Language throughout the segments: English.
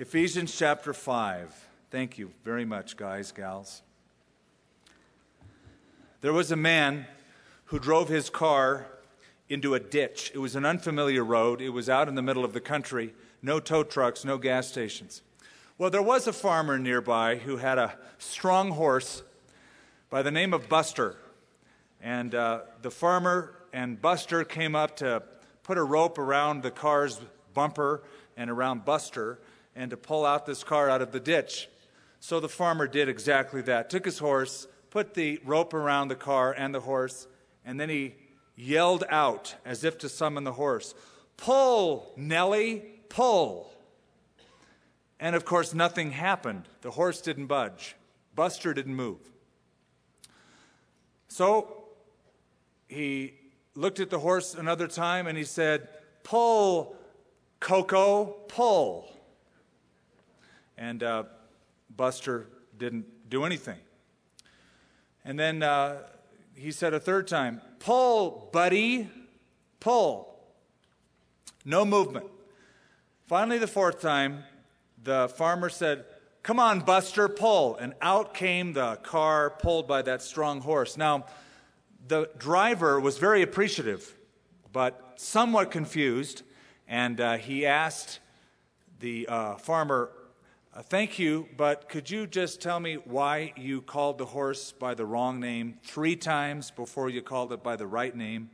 Ephesians chapter 5. Thank you very much, guys, gals. There was a man who drove his car into a ditch. It was an unfamiliar road, it was out in the middle of the country, no tow trucks, no gas stations. Well, there was a farmer nearby who had a strong horse by the name of Buster. And uh, the farmer and Buster came up to put a rope around the car's bumper and around Buster and to pull out this car out of the ditch. So the farmer did exactly that. Took his horse, put the rope around the car and the horse, and then he yelled out as if to summon the horse Pull, Nellie, pull. And of course, nothing happened. The horse didn't budge, Buster didn't move. So he looked at the horse another time and he said, Pull, Coco, pull. And uh, Buster didn't do anything. And then uh, he said a third time, Pull, buddy, pull. No movement. Finally, the fourth time, the farmer said, Come on, Buster, pull. And out came the car pulled by that strong horse. Now, the driver was very appreciative, but somewhat confused, and uh, he asked the uh, farmer, uh, Thank you, but could you just tell me why you called the horse by the wrong name three times before you called it by the right name?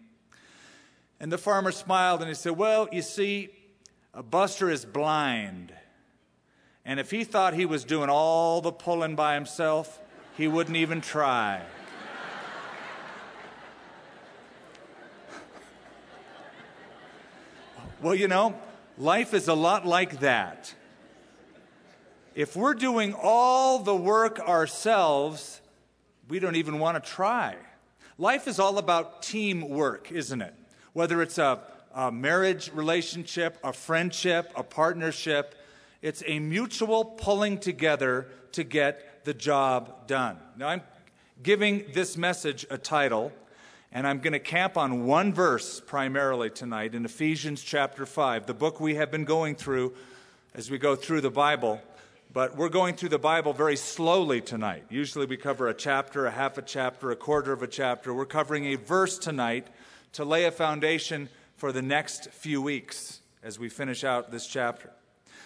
And the farmer smiled and he said, Well, you see, Buster is blind. And if he thought he was doing all the pulling by himself, he wouldn't even try. well, you know, life is a lot like that. If we're doing all the work ourselves, we don't even want to try. Life is all about teamwork, isn't it? Whether it's a, a marriage relationship, a friendship, a partnership, it's a mutual pulling together to get the job done. Now, I'm giving this message a title, and I'm going to camp on one verse primarily tonight in Ephesians chapter 5, the book we have been going through as we go through the Bible but we're going through the Bible very slowly tonight. Usually we cover a chapter, a half a chapter, a quarter of a chapter. We're covering a verse tonight to lay a foundation for the next few weeks as we finish out this chapter.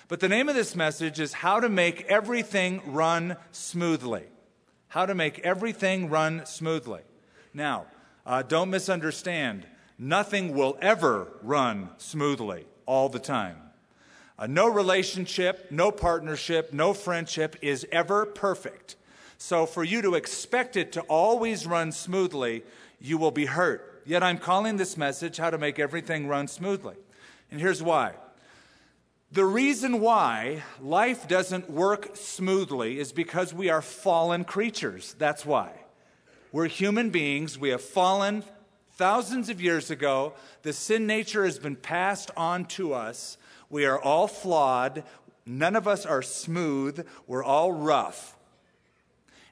But the name of this message is How to Make Everything Run Smoothly. How to Make Everything Run Smoothly. Now, uh, don't misunderstand. Nothing will ever run smoothly all the time. Uh, no relationship, no partnership, no friendship is ever perfect. So, for you to expect it to always run smoothly, you will be hurt. Yet, I'm calling this message How to Make Everything Run Smoothly. And here's why. The reason why life doesn't work smoothly is because we are fallen creatures. That's why. We're human beings. We have fallen thousands of years ago. The sin nature has been passed on to us. We are all flawed. None of us are smooth. We're all rough.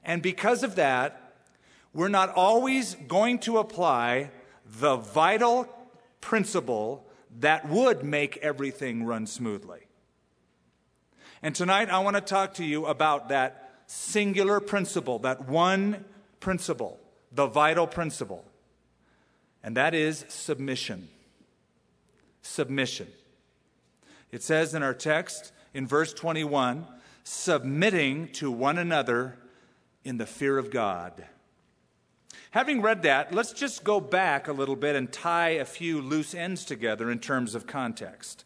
And because of that, we're not always going to apply the vital principle that would make everything run smoothly. And tonight I want to talk to you about that singular principle, that one principle, the vital principle. And that is submission. Submission. It says in our text in verse 21 submitting to one another in the fear of God. Having read that, let's just go back a little bit and tie a few loose ends together in terms of context.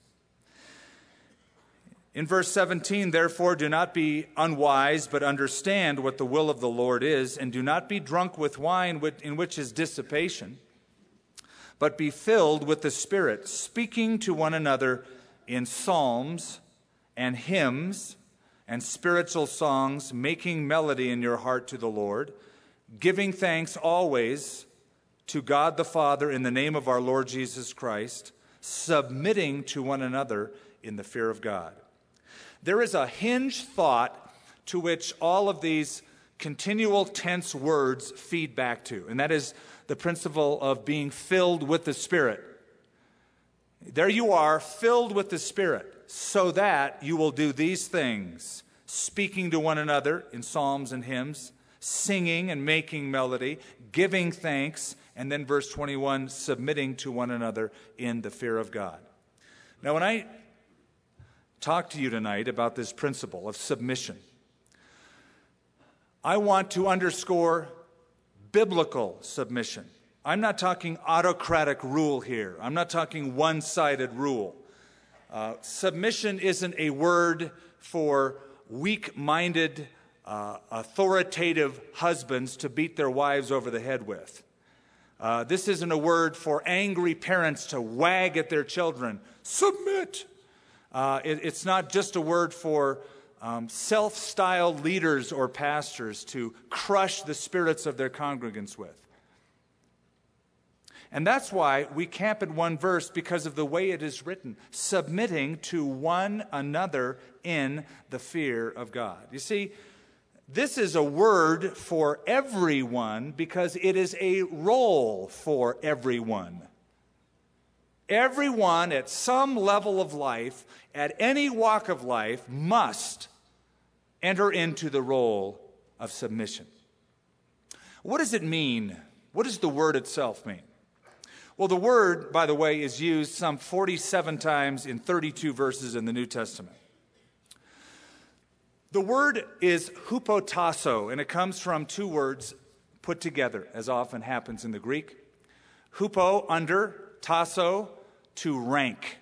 In verse 17, therefore, do not be unwise, but understand what the will of the Lord is, and do not be drunk with wine in which is dissipation, but be filled with the Spirit, speaking to one another in psalms and hymns and spiritual songs, making melody in your heart to the Lord, giving thanks always to God the Father in the name of our Lord Jesus Christ, submitting to one another in the fear of God. There is a hinge thought to which all of these continual tense words feed back to, and that is the principle of being filled with the Spirit. There you are, filled with the Spirit. so that you will do these things speaking to one another in psalms and hymns, singing and making melody, giving thanks, and then verse 21 submitting to one another in the fear of God. Now, when I talk to you tonight about this principle of submission, I want to underscore biblical submission. I'm not talking autocratic rule here. I'm not talking one sided rule. Uh, submission isn't a word for weak minded, uh, authoritative husbands to beat their wives over the head with. Uh, this isn't a word for angry parents to wag at their children. Submit. Uh, it, it's not just a word for um, self styled leaders or pastors to crush the spirits of their congregants with. And that's why we camp at one verse because of the way it is written submitting to one another in the fear of God. You see, this is a word for everyone because it is a role for everyone. Everyone at some level of life, at any walk of life, must enter into the role of submission. What does it mean? What does the word itself mean? Well, the word, by the way, is used some 47 times in 32 verses in the New Testament. The word is hupotasso, and it comes from two words put together, as often happens in the Greek. Hupo, under, tasso, to rank,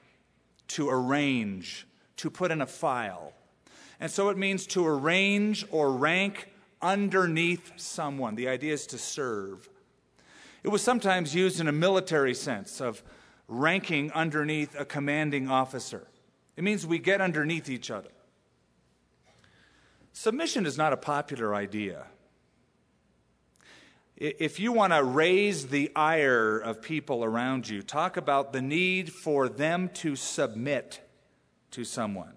to arrange, to put in a file. And so it means to arrange or rank underneath someone. The idea is to serve. It was sometimes used in a military sense of ranking underneath a commanding officer. It means we get underneath each other. Submission is not a popular idea. If you want to raise the ire of people around you, talk about the need for them to submit to someone.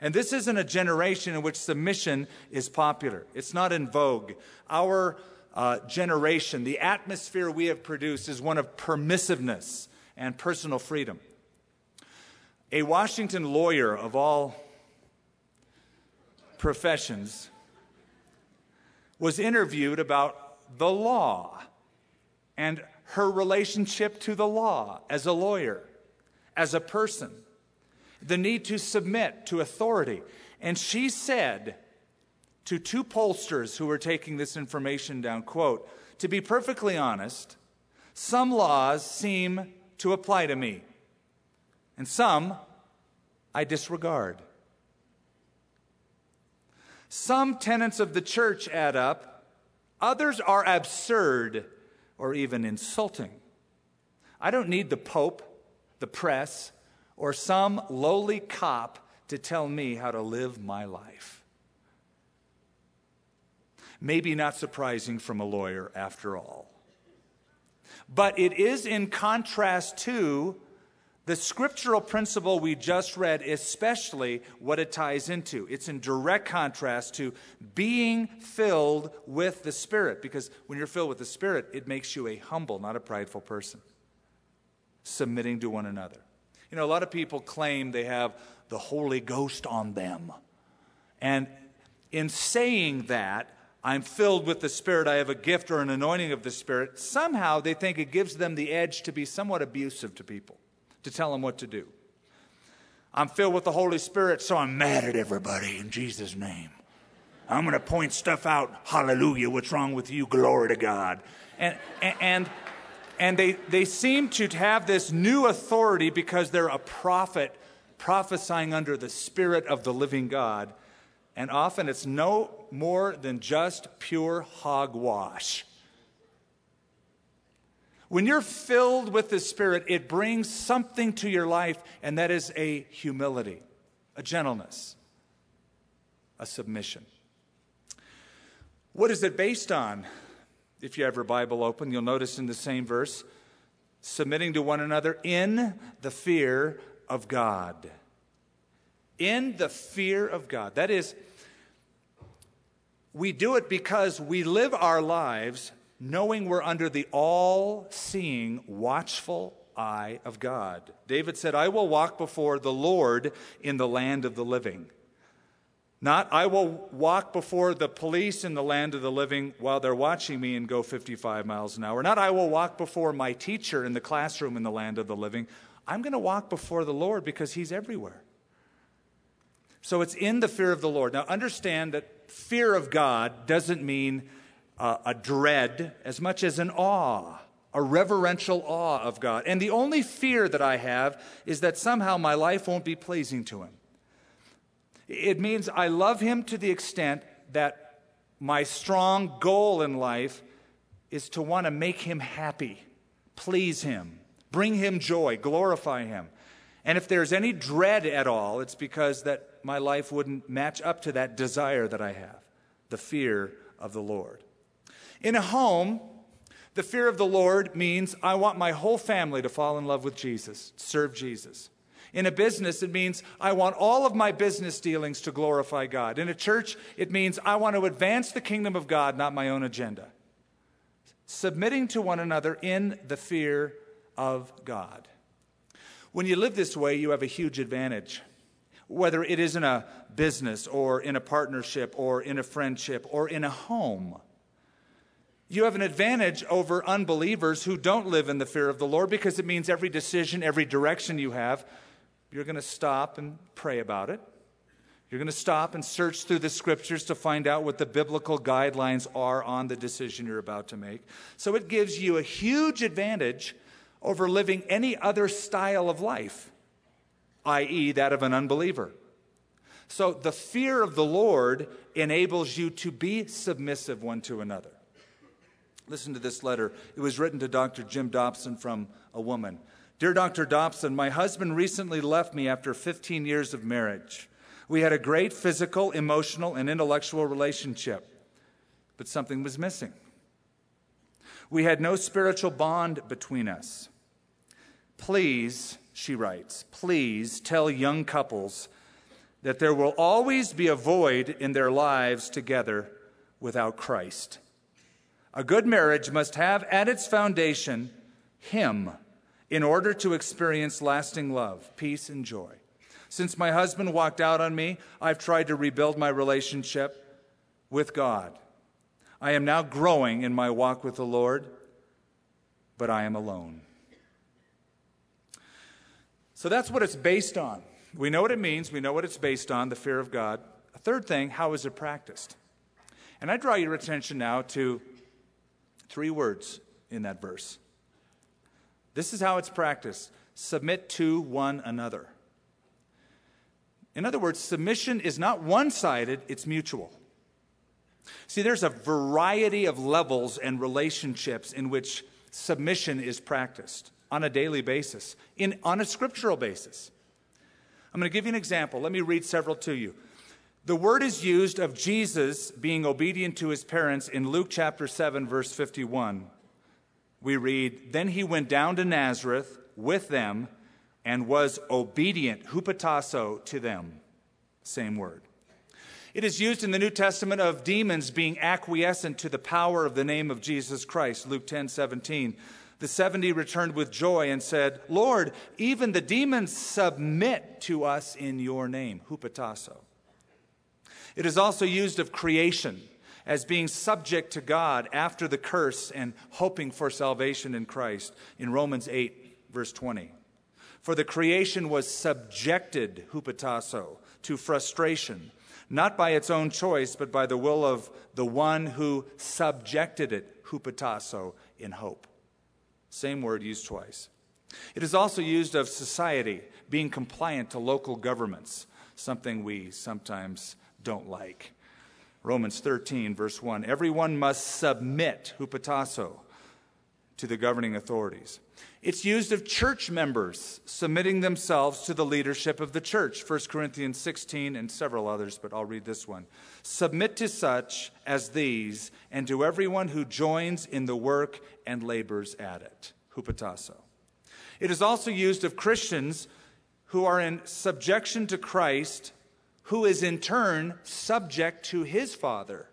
And this isn't a generation in which submission is popular, it's not in vogue. Our uh, generation, the atmosphere we have produced is one of permissiveness and personal freedom. A Washington lawyer of all professions was interviewed about the law and her relationship to the law as a lawyer, as a person, the need to submit to authority. And she said, to two pollsters who were taking this information down. Quote to be perfectly honest some laws seem to apply to me and some i disregard. Some tenets of the church add up others are absurd or even insulting. I don't need the pope the press or some lowly cop to tell me how to live my life Maybe not surprising from a lawyer after all. But it is in contrast to the scriptural principle we just read, especially what it ties into. It's in direct contrast to being filled with the Spirit, because when you're filled with the Spirit, it makes you a humble, not a prideful person, submitting to one another. You know, a lot of people claim they have the Holy Ghost on them. And in saying that, I'm filled with the Spirit, I have a gift or an anointing of the Spirit, somehow they think it gives them the edge to be somewhat abusive to people, to tell them what to do. I'm filled with the Holy Spirit, so I'm mad at everybody in Jesus' name. I'm going to point stuff out. Hallelujah. What's wrong with you? Glory to God. And, and, and they, they seem to have this new authority because they're a prophet prophesying under the Spirit of the living God. And often it's no more than just pure hogwash. When you're filled with the Spirit, it brings something to your life, and that is a humility, a gentleness, a submission. What is it based on? If you have your Bible open, you'll notice in the same verse submitting to one another in the fear of God in the fear of God. That is, we do it because we live our lives knowing we're under the all seeing, watchful, eye of God. David said, I will walk before the Lord in the land of the living. Not, I will walk before the police in the land of the living while they're watching me and go 55 miles an hour. Not, I will walk before my teacher in the classroom in the land of the living. I'm going to walk before the Lord because He's everywhere. So it's in the fear of the Lord. Now, understand that fear of God doesn't mean uh, a dread as much as an awe, a reverential awe of God. And the only fear that I have is that somehow my life won't be pleasing to Him. It means I love him to the extent that my strong goal in life is to want to make him happy, please him, bring him joy, glorify him. And if there's any dread at all, it's because that my life wouldn't match up to that desire that I have, the fear of the Lord. In a home, the fear of the Lord means I want my whole family to fall in love with Jesus, serve Jesus. In a business, it means I want all of my business dealings to glorify God. In a church, it means I want to advance the kingdom of God, not my own agenda. Submitting to one another in the fear of God. When you live this way, you have a huge advantage. Whether it is in a business or in a partnership or in a friendship or in a home. You have an advantage over unbelievers who don't live in the fear of the Lord because it means every decision, every direction you have you're going to stop and pray about it. You're going to stop and search through the scriptures to find out what the biblical guidelines are on the decision you're about to make. So it gives you a huge advantage over living any other style of life, i.e., that of an unbeliever. So the fear of the Lord enables you to be submissive one to another. Listen to this letter. It was written to Dr. Jim Dobson from a woman. Dear Dr. Dobson, my husband recently left me after 15 years of marriage. We had a great physical, emotional, and intellectual relationship, but something was missing. We had no spiritual bond between us. Please, she writes, please tell young couples that there will always be a void in their lives together without Christ. A good marriage must have at its foundation Him in order to experience lasting love, peace, and joy. Since my husband walked out on me, I've tried to rebuild my relationship with God. I am now growing in my walk with the Lord, but I am alone. So that's what it's based on. We know what it means, we know what it's based on the fear of God. A third thing, how is it practiced? And I draw your attention now to three words in that verse this is how it's practiced submit to one another. In other words, submission is not one sided, it's mutual. See, there's a variety of levels and relationships in which submission is practiced on a daily basis, in, on a scriptural basis. I'm going to give you an example. Let me read several to you. The word is used of Jesus being obedient to his parents in Luke chapter 7, verse 51 we read, Then he went down to Nazareth with them and was obedient, hupotasso, to them. Same word. It is used in the New Testament of demons being acquiescent to the power of the name of Jesus Christ, Luke 10 17. The 70 returned with joy and said, Lord, even the demons submit to us in your name, hupotasso. It is also used of creation as being subject to God after the curse and hoping for salvation in Christ in Romans 8, verse 20. For the creation was subjected, hupotasso, to frustration, not by its own choice, but by the will of the one who subjected it, hupotasso, in hope. Same word used twice. It is also used of society being compliant to local governments, something we sometimes don't like. Romans 13, verse 1. Everyone must submit, hupotasso, to the governing authorities. It's used of church members submitting themselves to the leadership of the church. 1 Corinthians 16 and several others, but I'll read this one. Submit to such as these and to everyone who joins in the work and labors at it. Hupotasso. It is also used of Christians who are in subjection to Christ who is in turn subject to his Father.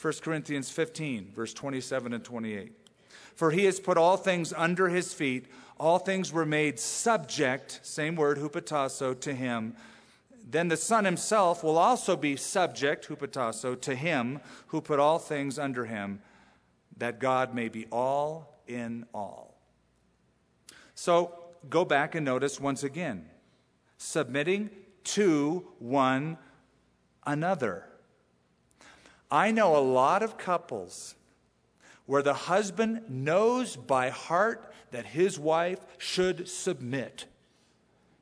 1 Corinthians 15, verse 27 and 28. For he has put all things under his feet. All things were made subject, same word, hupotasso, to him. Then the Son himself will also be subject, hupotasso, to him who put all things under him, that God may be all in all. So go back and notice once again submitting to one another. I know a lot of couples where the husband knows by heart that his wife should submit.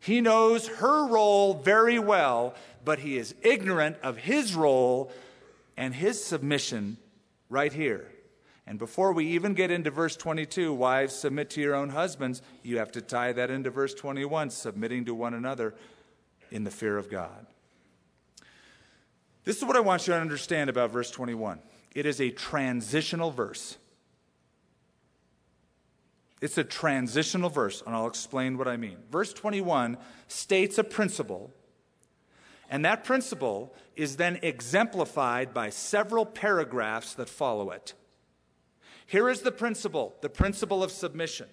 He knows her role very well, but he is ignorant of his role and his submission right here. And before we even get into verse 22, wives, submit to your own husbands, you have to tie that into verse 21, submitting to one another in the fear of God. This is what I want you to understand about verse 21 it is a transitional verse. It's a transitional verse, and I'll explain what I mean. Verse 21 states a principle, and that principle is then exemplified by several paragraphs that follow it. Here is the principle the principle of submission.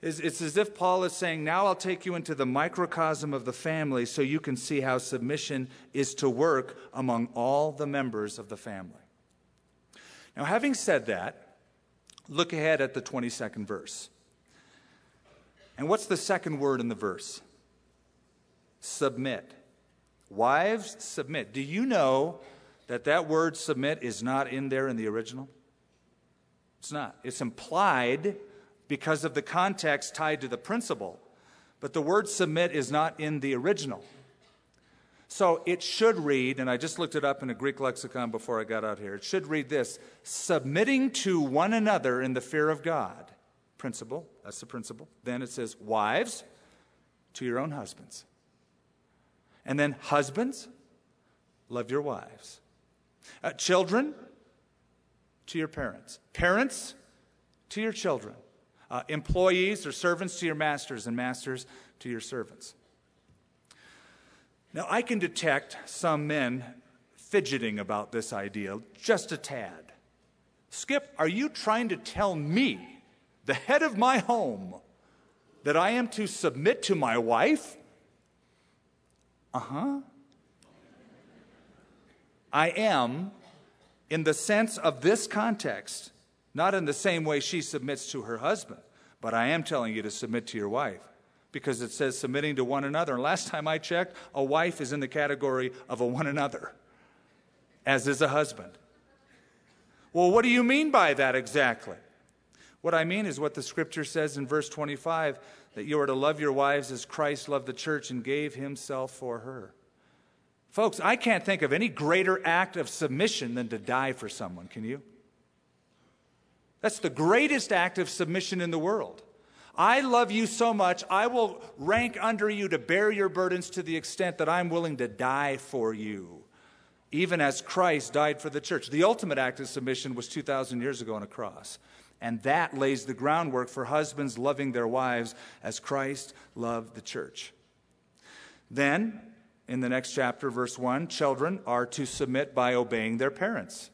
It's as if Paul is saying, Now I'll take you into the microcosm of the family so you can see how submission is to work among all the members of the family. Now, having said that, look ahead at the 22nd verse. And what's the second word in the verse? Submit. Wives, submit. Do you know that that word submit is not in there in the original? It's not. It's implied because of the context tied to the principle. But the word submit is not in the original. So it should read, and I just looked it up in a Greek lexicon before I got out here. It should read this submitting to one another in the fear of God. Principle, that's the principle. Then it says, wives, to your own husbands. And then, husbands, love your wives. Uh, children, to your parents. Parents, to your children uh, employees or servants to your masters, and masters to your servants. Now, I can detect some men fidgeting about this idea just a tad. Skip, are you trying to tell me, the head of my home, that I am to submit to my wife? Uh huh. I am, in the sense of this context, not in the same way she submits to her husband, but I am telling you to submit to your wife because it says submitting to one another. And last time I checked, a wife is in the category of a one another, as is a husband. Well, what do you mean by that exactly? What I mean is what the scripture says in verse 25 that you are to love your wives as Christ loved the church and gave himself for her. Folks, I can't think of any greater act of submission than to die for someone, can you? That's the greatest act of submission in the world. I love you so much, I will rank under you to bear your burdens to the extent that I'm willing to die for you, even as Christ died for the church. The ultimate act of submission was 2,000 years ago on a cross. And that lays the groundwork for husbands loving their wives as Christ loved the church. Then, in the next chapter, verse 1, children are to submit by obeying their parents.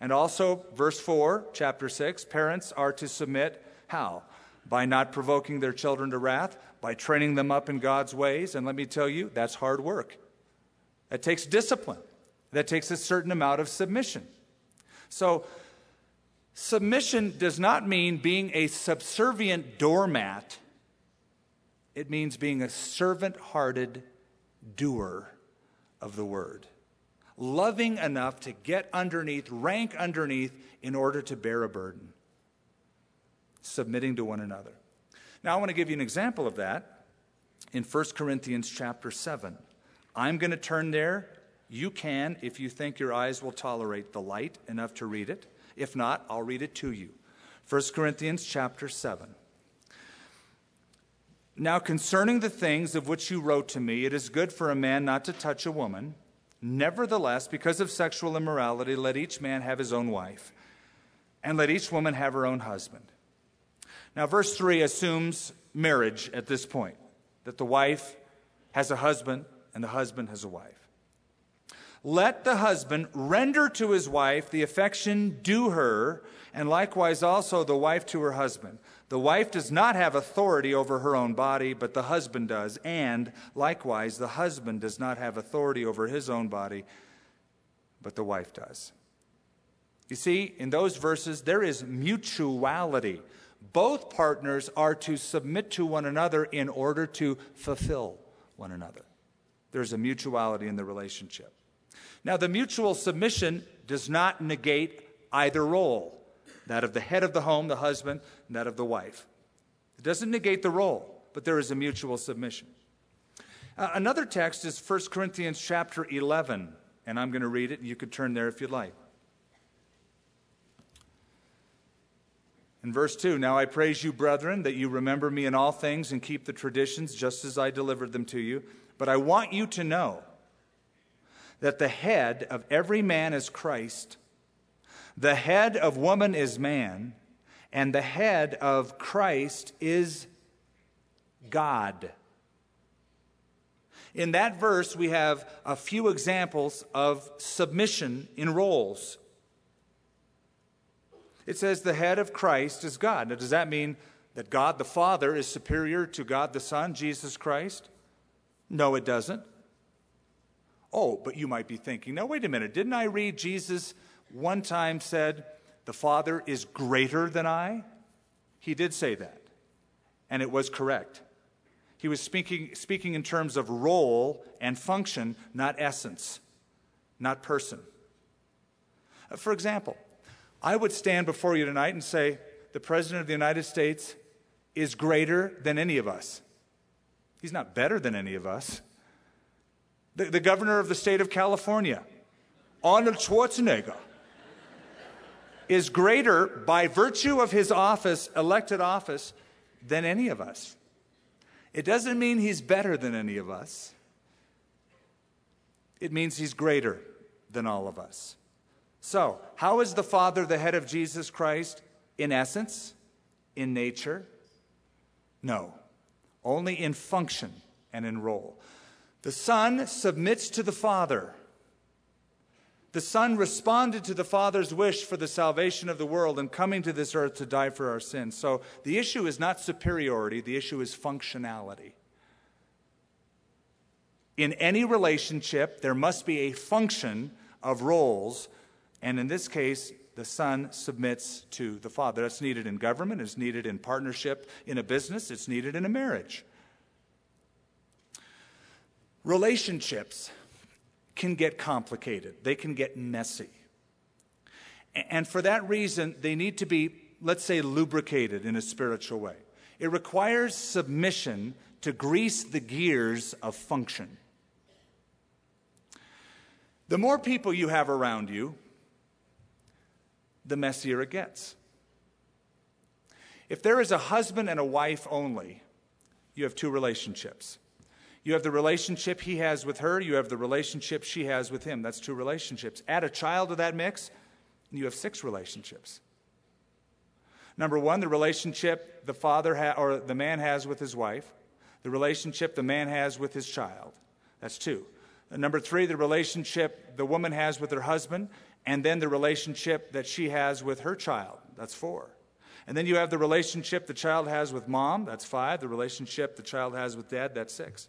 And also, verse 4, chapter 6, parents are to submit how? By not provoking their children to wrath, by training them up in God's ways. And let me tell you, that's hard work. That takes discipline, that takes a certain amount of submission. So, submission does not mean being a subservient doormat, it means being a servant hearted doer of the word loving enough to get underneath, rank underneath, in order to bear a burden. Submitting to one another. Now, I want to give you an example of that in 1 Corinthians chapter 7. I'm going to turn there. You can, if you think your eyes will tolerate the light enough to read it. If not, I'll read it to you. 1 Corinthians chapter 7. Now, concerning the things of which you wrote to me, it is good for a man not to touch a woman. Nevertheless, because of sexual immorality, let each man have his own wife, and let each woman have her own husband. Now, verse 3 assumes marriage at this point, that the wife has a husband and the husband has a wife. Let the husband render to his wife the affection due her, and likewise also the wife to her husband. The wife does not have authority over her own body, but the husband does. And likewise, the husband does not have authority over his own body, but the wife does. You see, in those verses, there is mutuality. Both partners are to submit to one another in order to fulfill one another. There's a mutuality in the relationship. Now, the mutual submission does not negate either role that of the head of the home, the husband, and that of the wife. It doesn't negate the role, but there is a mutual submission. Uh, another text is 1 Corinthians chapter 11, and I'm going to read it, you could turn there if you'd like. In verse 2, now I praise you, brethren, that you remember me in all things and keep the traditions just as I delivered them to you. But I want you to know that the head of every man is Christ the head of woman is man, and the head of Christ is God. In that verse, we have a few examples of submission in roles. It says the head of Christ is God. Now, does that mean that God the Father is superior to God the Son, Jesus Christ? No, it doesn't. Oh, but you might be thinking, now, wait a minute. Didn't I read Jesus one time said, The Father is greater than I? He did say that, and it was correct. He was speaking, speaking in terms of role and function, not essence, not person. Uh, for example, I would stand before you tonight and say, The President of the United States is greater than any of us. He's not better than any of us. The, the governor of the state of California, Arnold Schwarzenegger, is greater by virtue of his office, elected office, than any of us. It doesn't mean he's better than any of us, it means he's greater than all of us. So, how is the Father the head of Jesus Christ in essence, in nature? No, only in function and in role. The Son submits to the Father the Son responded to the Father's wish for the salvation of the world and coming to this earth to die for our sins. So the issue is not superiority, the issue is functionality. In any relationship, there must be a function of roles, and in this case, the Son submits to the Father. That's needed in government, it's needed in partnership in a business, it's needed in a marriage. Relationships can get complicated, they can get messy. And for that reason, they need to be, let's say, lubricated in a spiritual way. It requires submission to grease the gears of function. The more people you have around you, the messier it gets. If there is a husband and a wife only, you have two relationships. You have the relationship he has with her, you have the relationship she has with him. That's two relationships. Add a child to that mix, and you have six relationships. Number one, the relationship the father ha- or the man has with his wife, the relationship the man has with his child. That's two. And number three, the relationship the woman has with her husband, and then the relationship that she has with her child. That's four. And then you have the relationship the child has with mom. That's five. The relationship the child has with dad. That's six.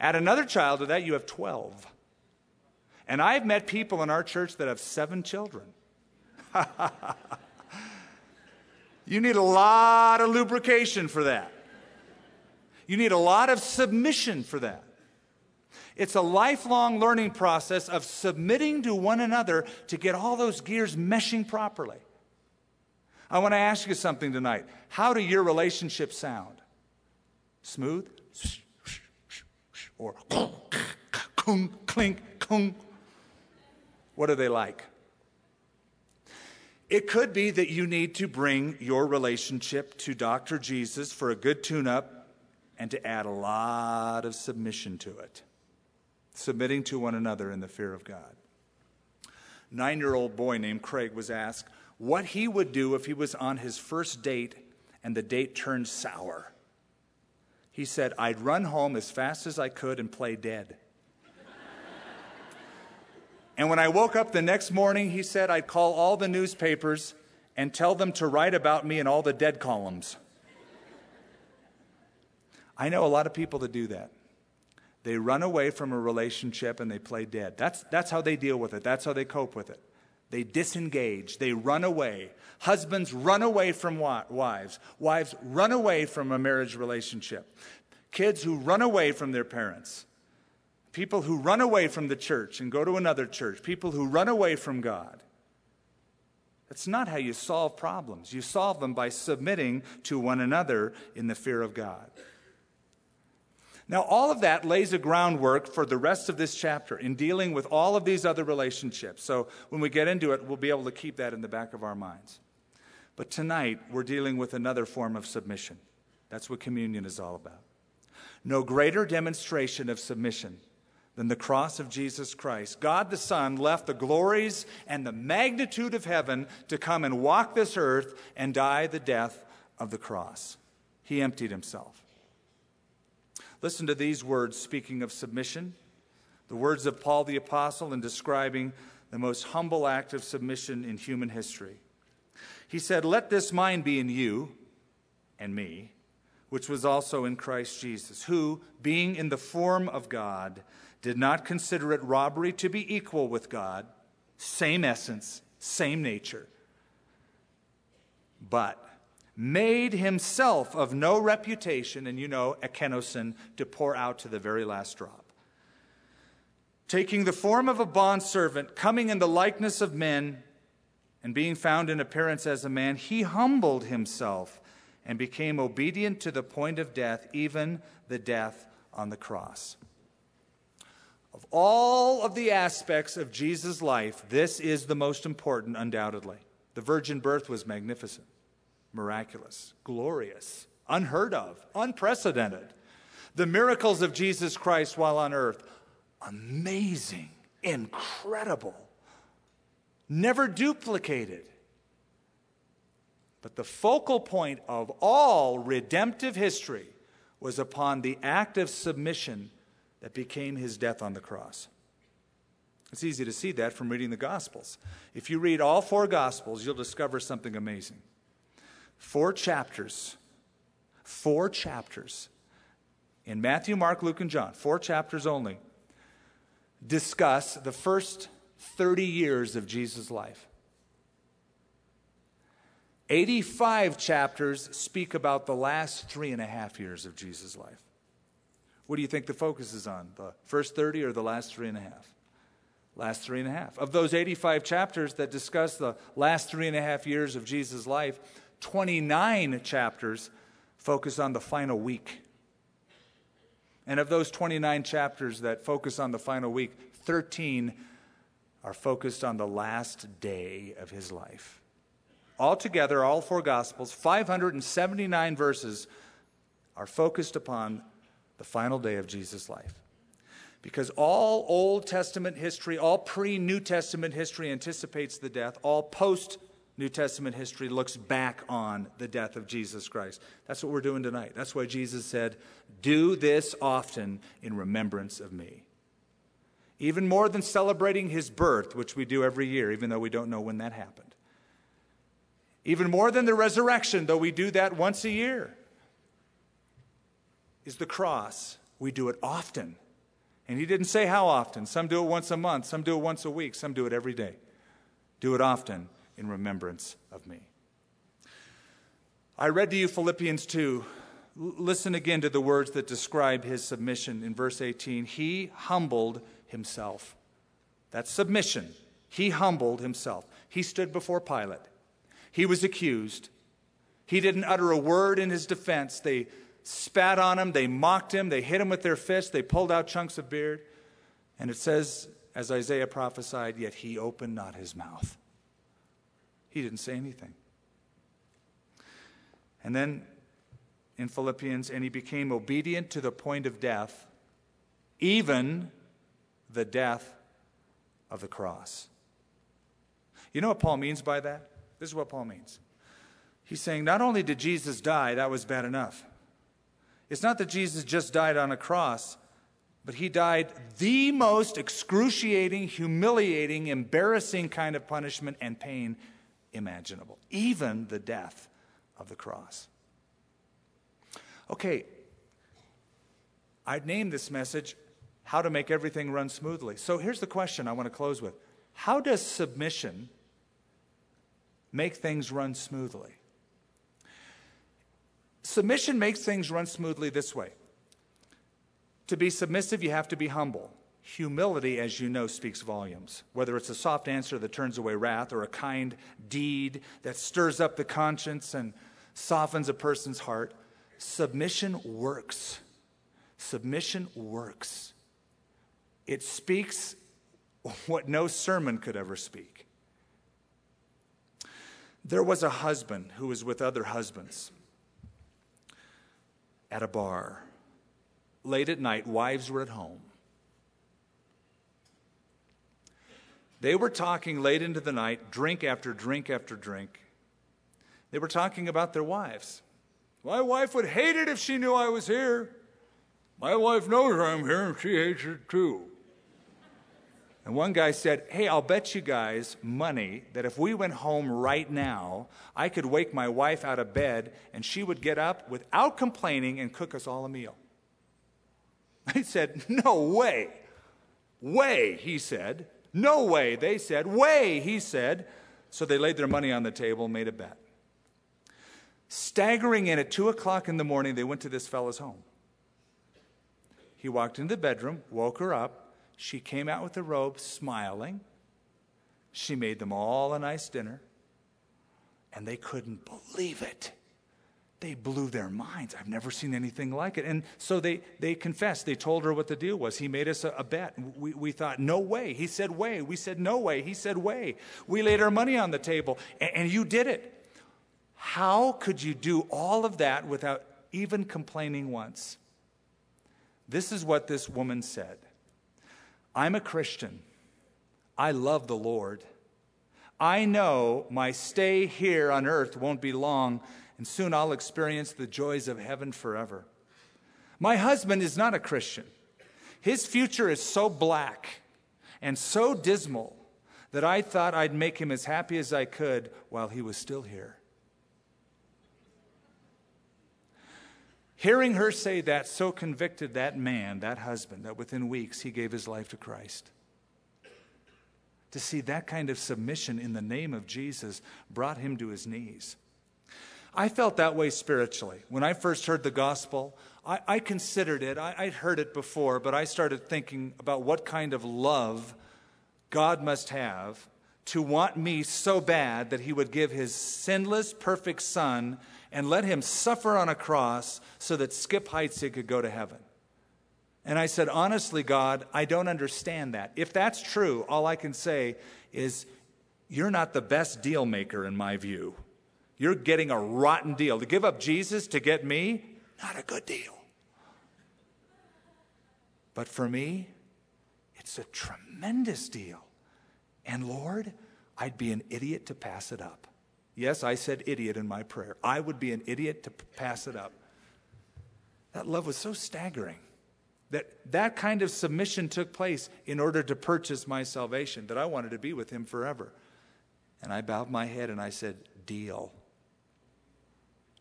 Add another child to that, you have 12. And I've met people in our church that have seven children. you need a lot of lubrication for that. You need a lot of submission for that. It's a lifelong learning process of submitting to one another to get all those gears meshing properly. I want to ask you something tonight. How do your relationships sound? Smooth? or kung, clink, kung. What are they like? It could be that you need to bring your relationship to Dr. Jesus for a good tune up and to add a lot of submission to it, submitting to one another in the fear of God. Nine year old boy named Craig was asked what he would do if he was on his first date and the date turned sour. He said, I'd run home as fast as I could and play dead. And when I woke up the next morning, he said I'd call all the newspapers and tell them to write about me in all the dead columns. I know a lot of people that do that. They run away from a relationship and they play dead. That's, that's how they deal with it, that's how they cope with it. They disengage, they run away. Husbands run away from wives, wives run away from a marriage relationship, kids who run away from their parents, people who run away from the church and go to another church, people who run away from God. That's not how you solve problems. You solve them by submitting to one another in the fear of God. Now, all of that lays a groundwork for the rest of this chapter in dealing with all of these other relationships. So, when we get into it, we'll be able to keep that in the back of our minds. But tonight, we're dealing with another form of submission. That's what communion is all about. No greater demonstration of submission than the cross of Jesus Christ. God the Son left the glories and the magnitude of heaven to come and walk this earth and die the death of the cross. He emptied himself. Listen to these words speaking of submission, the words of Paul the Apostle in describing the most humble act of submission in human history. He said, Let this mind be in you and me, which was also in Christ Jesus, who, being in the form of God, did not consider it robbery to be equal with God, same essence, same nature, but made himself of no reputation, and you know, ekenosin, to pour out to the very last drop. Taking the form of a bondservant, coming in the likeness of men, and being found in appearance as a man, he humbled himself and became obedient to the point of death, even the death on the cross. Of all of the aspects of Jesus' life, this is the most important, undoubtedly. The virgin birth was magnificent miraculous, glorious, unheard of, unprecedented. The miracles of Jesus Christ while on earth, amazing, incredible, never duplicated. But the focal point of all redemptive history was upon the act of submission that became his death on the cross. It's easy to see that from reading the Gospels. If you read all four Gospels, you'll discover something amazing. Four chapters, four chapters in Matthew, Mark, Luke, and John, four chapters only, discuss the first 30 years of Jesus' life. 85 chapters speak about the last three and a half years of Jesus' life. What do you think the focus is on? The first 30 or the last three and a half? Last three and a half. Of those 85 chapters that discuss the last three and a half years of Jesus' life, 29 chapters focus on the final week. And of those 29 chapters that focus on the final week, 13 are focused on the last day of his life. Altogether, all four Gospels, 579 verses, are focused upon the final day of Jesus' life. Because all Old Testament history, all pre New Testament history anticipates the death, all post New Testament history looks back on the death of Jesus Christ. That's what we're doing tonight. That's why Jesus said, Do this often in remembrance of me. Even more than celebrating his birth, which we do every year, even though we don't know when that happened. Even more than the resurrection, though we do that once a year, is the cross. We do it often. And he didn't say how often. Some do it once a month, some do it once a week, some do it every day. Do it often in remembrance of me. I read to you Philippians 2. listen again to the words that describe his submission in verse 18. He humbled himself. That's submission. He humbled himself. He stood before Pilate. He was accused. He didn't utter a word in his defense. They spat on him, they mocked him, they hit him with their fists, they pulled out chunks of beard. And it says, as Isaiah prophesied, yet he opened not his mouth. He didn't say anything. And then in Philippians, and he became obedient to the point of death, even the death of the cross. You know what Paul means by that? This is what Paul means. He's saying not only did Jesus die, that was bad enough. It's not that Jesus just died on a cross But he died the most excruciating, humiliating, embarrassing kind of punishment and pain imaginable, even the death of the cross. Okay, I'd name this message How to Make Everything Run Smoothly. So here's the question I want to close with How does submission make things run smoothly? Submission makes things run smoothly this way. To be submissive, you have to be humble. Humility, as you know, speaks volumes. Whether it's a soft answer that turns away wrath or a kind deed that stirs up the conscience and softens a person's heart, submission works. Submission works. It speaks what no sermon could ever speak. There was a husband who was with other husbands at a bar. Late at night, wives were at home. They were talking late into the night, drink after drink after drink. They were talking about their wives. My wife would hate it if she knew I was here. My wife knows I'm here and she hates it too. And one guy said, Hey, I'll bet you guys money that if we went home right now, I could wake my wife out of bed and she would get up without complaining and cook us all a meal. I said, No way. Way, he said. No way, they said. Way, he said. So they laid their money on the table made a bet. Staggering in at 2 o'clock in the morning, they went to this fellow's home. He walked into the bedroom, woke her up. She came out with the robe, smiling. She made them all a nice dinner, and they couldn't believe it. They blew their minds. I've never seen anything like it. And so they, they confessed. They told her what the deal was. He made us a, a bet. We, we thought, no way. He said, way. We said, no way. He said, way. We laid our money on the table, and, and you did it. How could you do all of that without even complaining once? This is what this woman said I'm a Christian. I love the Lord. I know my stay here on earth won't be long, and soon I'll experience the joys of heaven forever. My husband is not a Christian. His future is so black and so dismal that I thought I'd make him as happy as I could while he was still here. Hearing her say that so convicted that man, that husband, that within weeks he gave his life to Christ. To see that kind of submission in the name of Jesus brought him to his knees. I felt that way spiritually. When I first heard the gospel, I, I considered it, I, I'd heard it before, but I started thinking about what kind of love God must have to want me so bad that he would give his sinless, perfect son and let him suffer on a cross so that Skip Heitzig could go to heaven. And I said, honestly, God, I don't understand that. If that's true, all I can say is, you're not the best deal maker in my view. You're getting a rotten deal. To give up Jesus to get me, not a good deal. But for me, it's a tremendous deal. And Lord, I'd be an idiot to pass it up. Yes, I said idiot in my prayer. I would be an idiot to pass it up. That love was so staggering that that kind of submission took place in order to purchase my salvation, that I wanted to be with him forever. And I bowed my head and I said, Deal.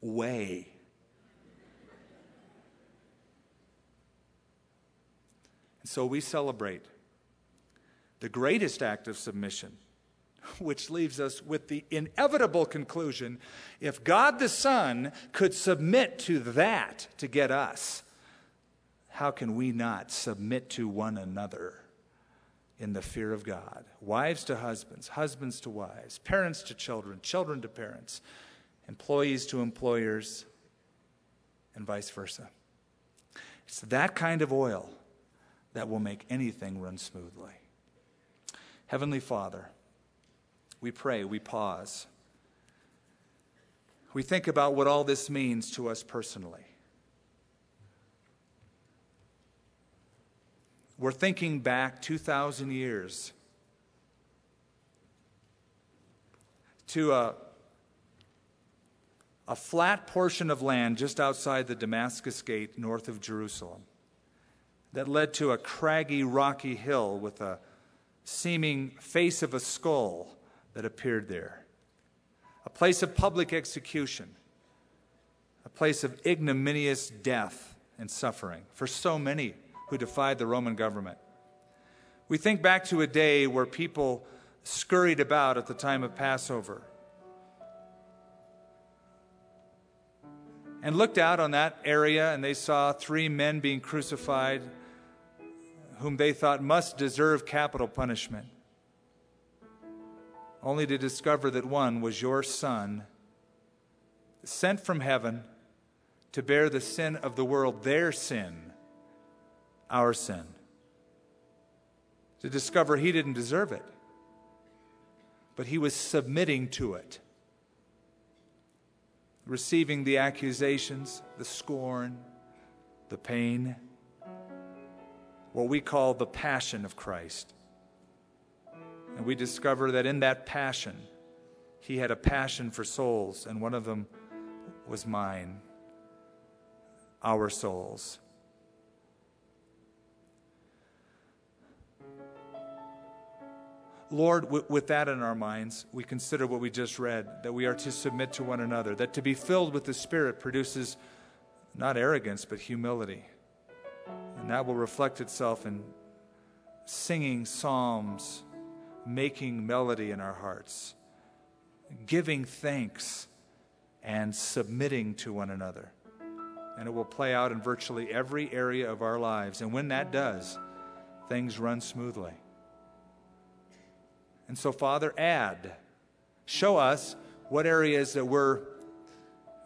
Way. And so we celebrate the greatest act of submission which leaves us with the inevitable conclusion if God the Son could submit to that to get us, how can we not submit to one another in the fear of God? Wives to husbands, husbands to wives, parents to children, children to parents, employees to employers, and vice versa. It's that kind of oil that will make anything run smoothly. Heavenly Father, we pray, we pause. We think about what all this means to us personally. We're thinking back 2,000 years to a, a flat portion of land just outside the Damascus Gate, north of Jerusalem, that led to a craggy, rocky hill with a seeming face of a skull that appeared there. A place of public execution, a place of ignominious death and suffering for so many who defied the Roman government. We think back to a day where people scurried about at the time of Passover and looked out on that area and they saw three men being crucified whom they thought must deserve capital punishment, only to discover that one was your son, sent from heaven to bear the sin of the world, their sin, our sin. To discover he didn't deserve it, but he was submitting to it, receiving the accusations, the scorn, the pain what we call the passion of Christ. And we discover that in that passion, he had a passion for souls, and one of them was mine, our souls. Lord, with that in our minds, we consider what we just read that we are to submit to one another, that to be filled with the Spirit produces not arrogance, but humility. And that will reflect itself in singing psalms, making melody in our hearts, giving thanks, and submitting to one another. And it will play out in virtually every area of our lives. And when that does, things run smoothly. And so, Father, add, show us what areas that we're,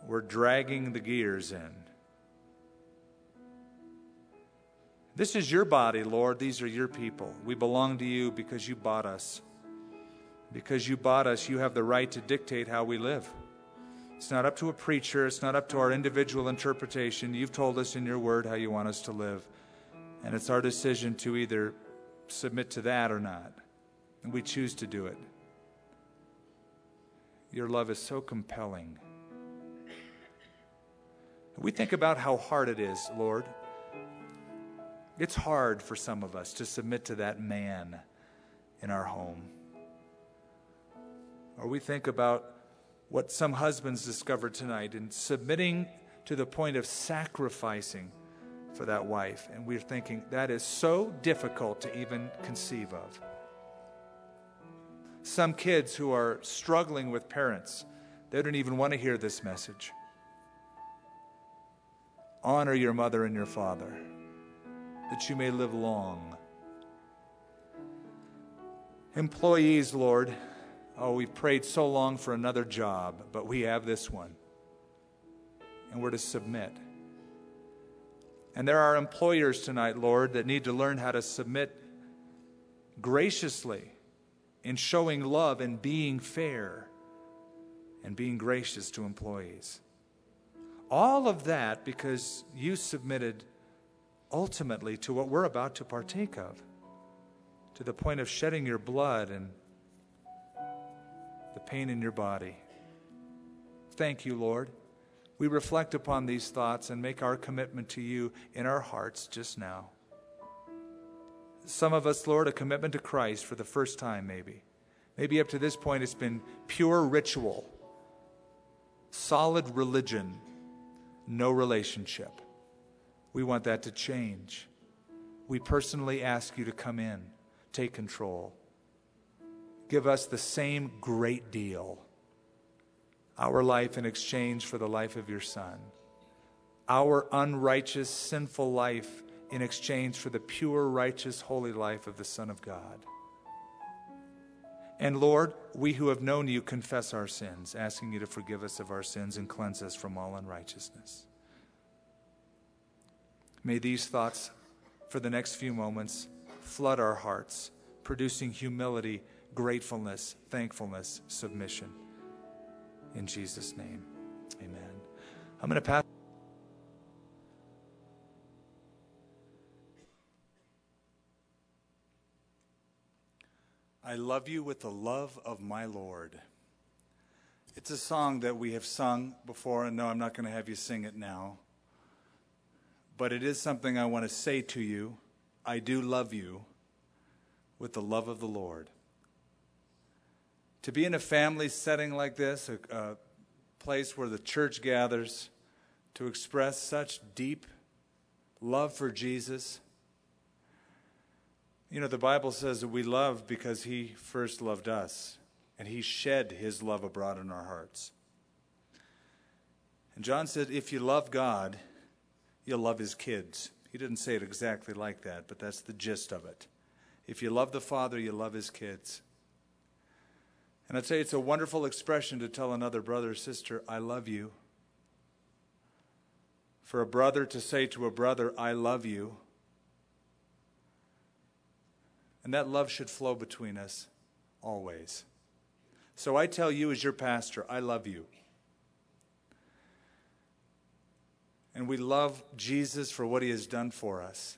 we're dragging the gears in This is your body, Lord. These are your people. We belong to you because you bought us. Because you bought us, you have the right to dictate how we live. It's not up to a preacher, it's not up to our individual interpretation. You've told us in your word how you want us to live. And it's our decision to either submit to that or not. And we choose to do it. Your love is so compelling. We think about how hard it is, Lord. It's hard for some of us to submit to that man in our home. Or we think about what some husbands discovered tonight in submitting to the point of sacrificing for that wife. And we're thinking that is so difficult to even conceive of. Some kids who are struggling with parents, they don't even want to hear this message. Honor your mother and your father that you may live long. Employees, Lord, oh, we've prayed so long for another job, but we have this one. And we're to submit. And there are employers tonight, Lord, that need to learn how to submit graciously in showing love and being fair and being gracious to employees. All of that because you submitted ultimately to what we're about to partake of, to the point of shedding your blood and the pain in your body. Thank you, Lord. We reflect upon these thoughts and make our commitment to you in our hearts just now. Some of us, Lord, a commitment to Christ for the first time, maybe. Maybe up to this point it's been pure ritual, solid religion, no relationship. We want that to change. We personally ask you to come in, take control. Give us the same great deal our life in exchange for the life of your Son, our unrighteous, sinful life in exchange for the pure, righteous, holy life of the Son of God. And Lord, we who have known you confess our sins, asking you to forgive us of our sins and cleanse us from all unrighteousness. May these thoughts for the next few moments flood our hearts, producing humility, gratefulness, thankfulness, submission. In Jesus' name, amen. I'm going to pass. I love you with the love of my Lord. It's a song that we have sung before, and no, I'm not going to have you sing it now but it is something I want to say to you. I do love you with the love of the Lord. To be in a family setting like this, a, a place where the church gathers to express such deep love for Jesus. You know, the Bible says that we love because He first loved us, and He shed His love abroad in our hearts. And John said, if you love God, you'll love His kids. He didn't say it exactly like that, but that's the gist of it. If you love the Father, you love His kids. And I'd say it's a wonderful expression to tell another brother or sister, I love you. For a brother to say to a brother, I love you. And that love should flow between us always. So I tell you, as your pastor, I love you. And we love Jesus for what he has done for us.